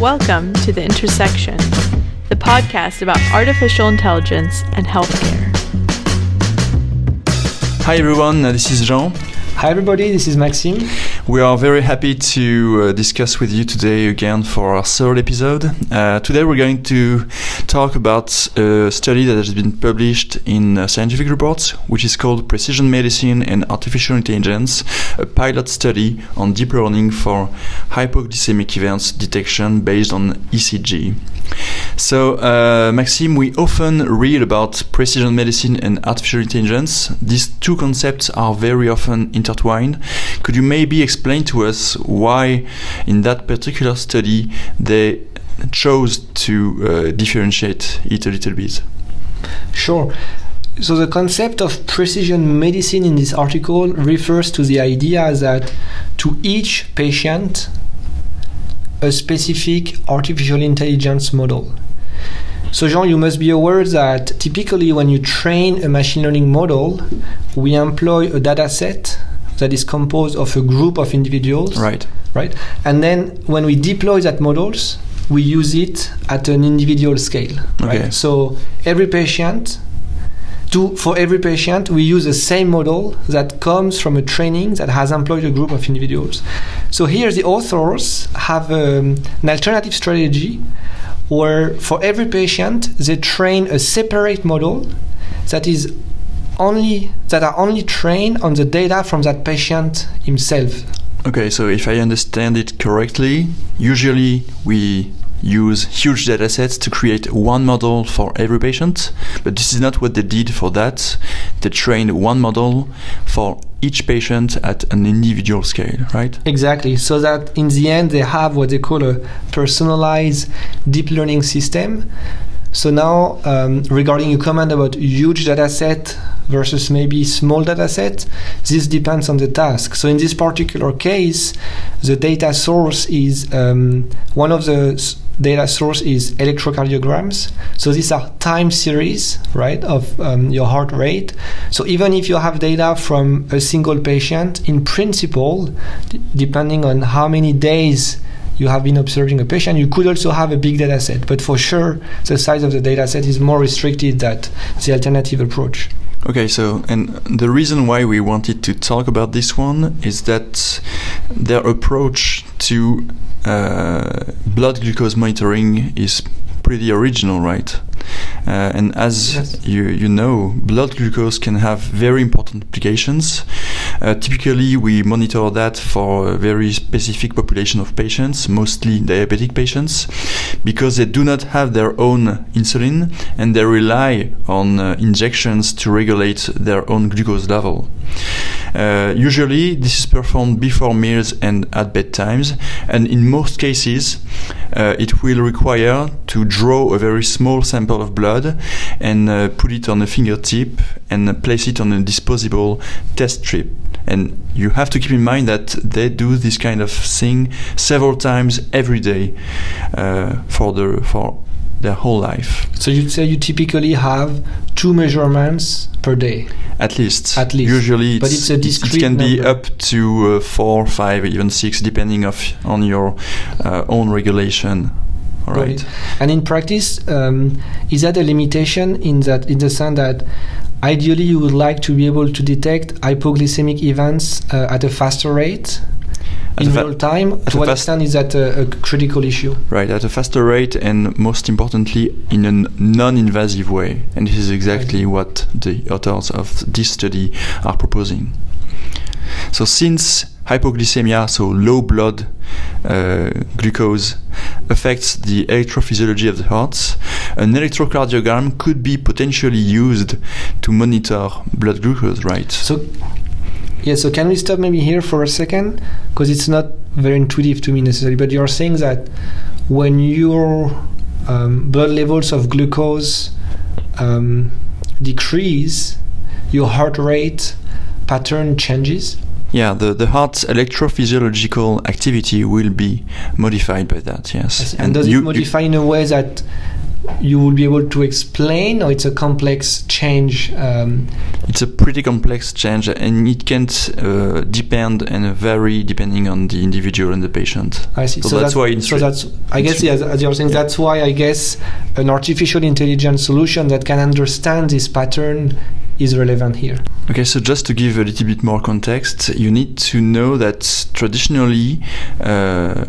Welcome to The Intersection, the podcast about artificial intelligence and healthcare. Hi everyone, uh, this is Jean. Hi everybody, this is Maxime. We are very happy to uh, discuss with you today again for our third episode. Uh, today we're going to talk about a study that has been published in uh, Scientific Reports, which is called Precision Medicine and Artificial Intelligence, a pilot study on deep learning for hypoglycemic events detection based on ECG. So, uh, Maxime, we often read about precision medicine and artificial intelligence. These two concepts are very often intertwined. Could you maybe explain to us why, in that particular study, they chose to uh, differentiate it a little bit? Sure. So, the concept of precision medicine in this article refers to the idea that to each patient, a specific artificial intelligence model. So, Jean, you must be aware that typically when you train a machine learning model, we employ a data set that is composed of a group of individuals. Right. Right. And then when we deploy that models, we use it at an individual scale. Okay. Right. So every patient to, for every patient, we use the same model that comes from a training that has employed a group of individuals. So here, the authors have um, an alternative strategy where for every patient they train a separate model that is only that are only trained on the data from that patient himself. Okay, so if I understand it correctly, usually we use huge data sets to create one model for every patient, but this is not what they did for that. They trained one model for each patient at an individual scale, right? Exactly. So that in the end, they have what they call a personalized deep learning system. So now, um, regarding your comment about huge data set versus maybe small data set, this depends on the task. So in this particular case, the data source is um, one of the data source is electrocardiograms. So these are time series, right, of um, your heart rate. So even if you have data from a single patient, in principle, d- depending on how many days you have been observing a patient, you could also have a big data set. But for sure, the size of the data set is more restricted than the alternative approach. Okay, so and the reason why we wanted to talk about this one is that their approach to uh, blood glucose monitoring is pretty original, right? Uh, and as Yes. you you know, blood glucose can have very important applications. Uh, typically, we monitor that for a very specific population of patients, mostly diabetic patients, because they do not have their own insulin and they rely on uh, injections to regulate their own glucose level. Uh, usually, this is performed before meals and at bedtimes, and in most cases, uh, it will require to draw a very small sample of blood and uh, put it on a fingertip and place it on a disposable test strip. And you have to keep in mind that they do this kind of thing several times every day uh, for the for their whole life, So you'd say you typically have two measurements per day. at least. At least. Usually, But it's a it- discrete It can be up to uh, four, five, even six, depending of on your uh, own regulation. All Got right. And in practice, um, is that a limitation in that in the sense that ideally you would like to be able to detect hypoglycemic events uh, at a faster rate At in real time? To what extent is that a, a critical issue? Right, at a faster rate and most importantly in a non-invasive way. And this is exactly what the authors of this study are proposing. So since hypoglycemia, so low blood uh, glucose, affects the electrophysiology of the heart, an electrocardiogram could be potentially used to monitor blood glucose, right? So, yeah. So can we stop maybe here for a second because it's not very intuitive to me necessarily. But you're saying that when your um, blood levels of glucose um, decrease, your heart rate pattern changes. Yeah, the, the heart's electrophysiological activity will be modified by that, yes. And, does you- it you- modify in a way that you will be able to explain, or it's a complex change? Um, it's a pretty complex change, and it can uh, depend and vary depending on the individual and the patient. I see. So, So that's that- why it's so that's I guess yeah, as, you're saying, that's why I guess an artificial intelligence solution that can understand this pattern is relevant here. Okay, so just to give a little bit more context, you need to know that traditionally, uh,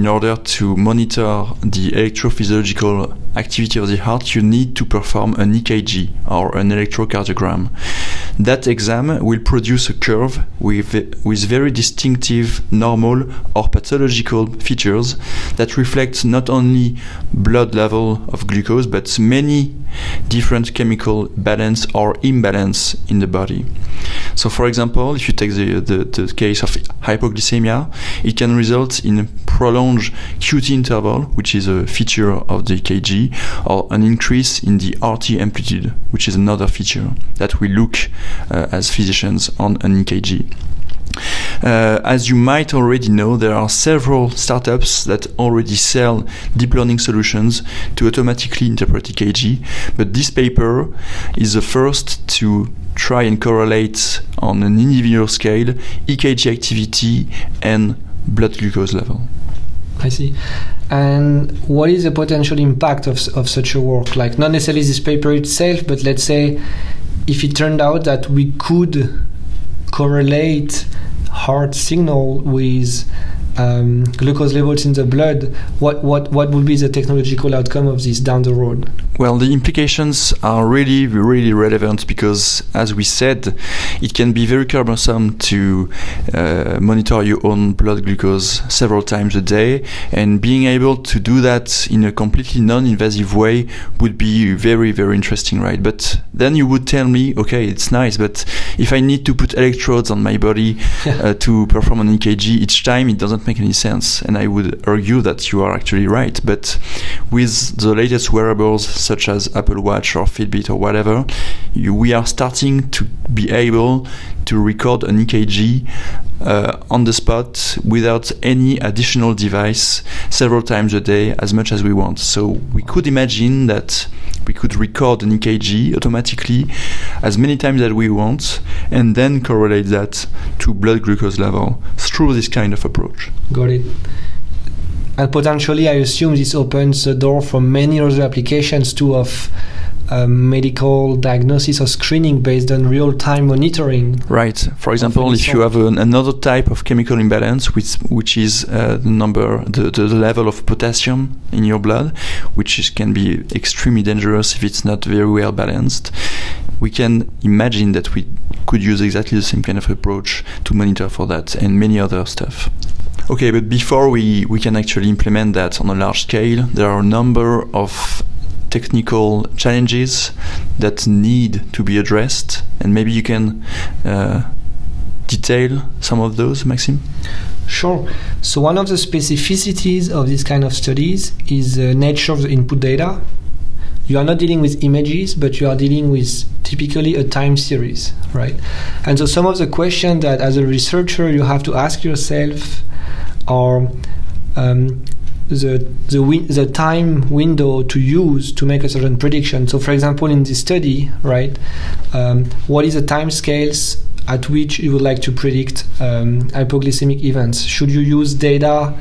in order to monitor the electrophysiological activity of the heart, you need to perform an EKG or an electrocardiogram. That exam will produce a curve with, with very distinctive normal or pathological features that reflect not only blood level of glucose but many different chemical balance or imbalance in the body. So, for example, if you take the, the, the case of hypoglycemia, it can result in a prolonged QT interval, which is a feature of the EKG, or an increase in the RT amplitude, which is another feature that we look uh, as physicians on an EKG. Uh, as you might already know, there are several startups that already sell deep learning solutions to automatically interpret EKG, but this paper is the first to try and correlate on an individual scale EKG activity and blood glucose level. I see. And what is the potential impact of, of such a work? Like, not necessarily this paper itself, but let's say if it turned out that we could correlate heart signal with um, glucose levels in the blood, what, what, what would be the technological outcome of this down the road? Well, the implications are really, really relevant because, as we said, it can be very cumbersome to uh, monitor your own blood glucose several times a day, and being able to do that in a completely non-invasive way would be very, very interesting, right? But then you would tell me, okay, it's nice, but if I need to put electrodes on my body uh, to perform an EKG each time, it doesn't make any sense. And I would argue that you are actually right. But with the latest wearables, such as Apple Watch or Fitbit or whatever, you, we are starting to be able to record an EKG uh, on the spot without any additional device several times a day as much as we want. So we could imagine that we could record an EKG automatically as many times as we want and then correlate that to blood glucose level through this kind of approach. Got it. And potentially, I assume this opens the door for many other applications too of um, medical diagnosis or screening based on real time monitoring. Right. For example, if you have an, another type of chemical imbalance, which which is uh, the number, the, the, the, level of potassium in your blood, which is, can be extremely dangerous if it's not very well balanced, we can imagine that we could use exactly the same kind of approach to monitor for that and many other stuff. Okay, but before we, we can actually implement that on a large scale, there are a number of technical challenges that need to be addressed, and maybe you can uh, detail some of those, Maxime. Sure. So one of the specificities of this kind of studies is the nature of the input data. You are not dealing with images, but you are dealing with typically a time series, right? And so some of the questions that as a researcher you have to ask yourself are um, the the, win- the time window to use to make a certain prediction. So, for example, in this study, right, um, what is the time scales at which you would like to predict um, hypoglycemic events? Should you use data?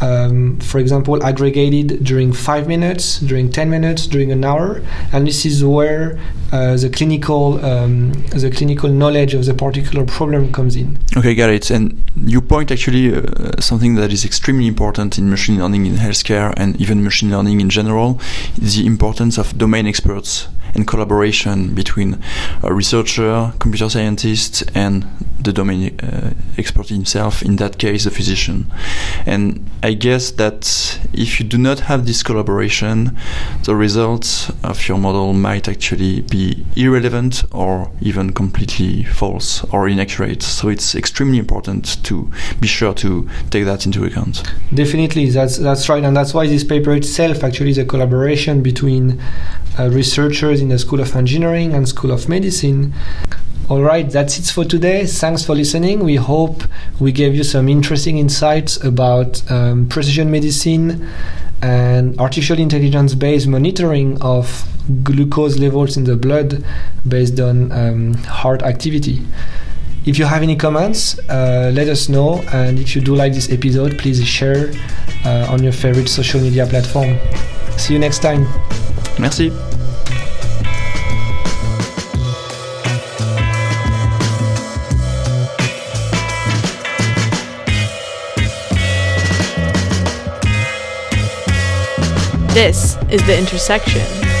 Um, for example, aggregated during five minutes, during 10 minutes, during an hour, and this is where uh, the clinical um, the clinical knowledge of the particular problem comes in. Okay, got it. And you point actually uh, something that is extremely important in machine learning in healthcare and even machine learning in general: the importance of domain experts and collaboration between a researcher, computer scientist, and the domain uh, expert himself. In that case, the physician. And I guess that if you do not have this collaboration, the results of your model might actually be irrelevant or even completely false or inaccurate. So it's extremely important to be sure to take that into account. Definitely, that's that's right, and that's why this paper itself actually is a collaboration between uh, researchers in the School of Engineering and School of Medicine. All right, that's it for today. Thanks for listening. We hope we gave you some interesting insights about um, precision medicine and artificial intelligence based monitoring of glucose levels in the blood based on um, heart activity. If you have any comments, uh, let us know. And if you do like this episode, please share uh, on your favorite social media platform. See you next time. Merci. This is The Intersection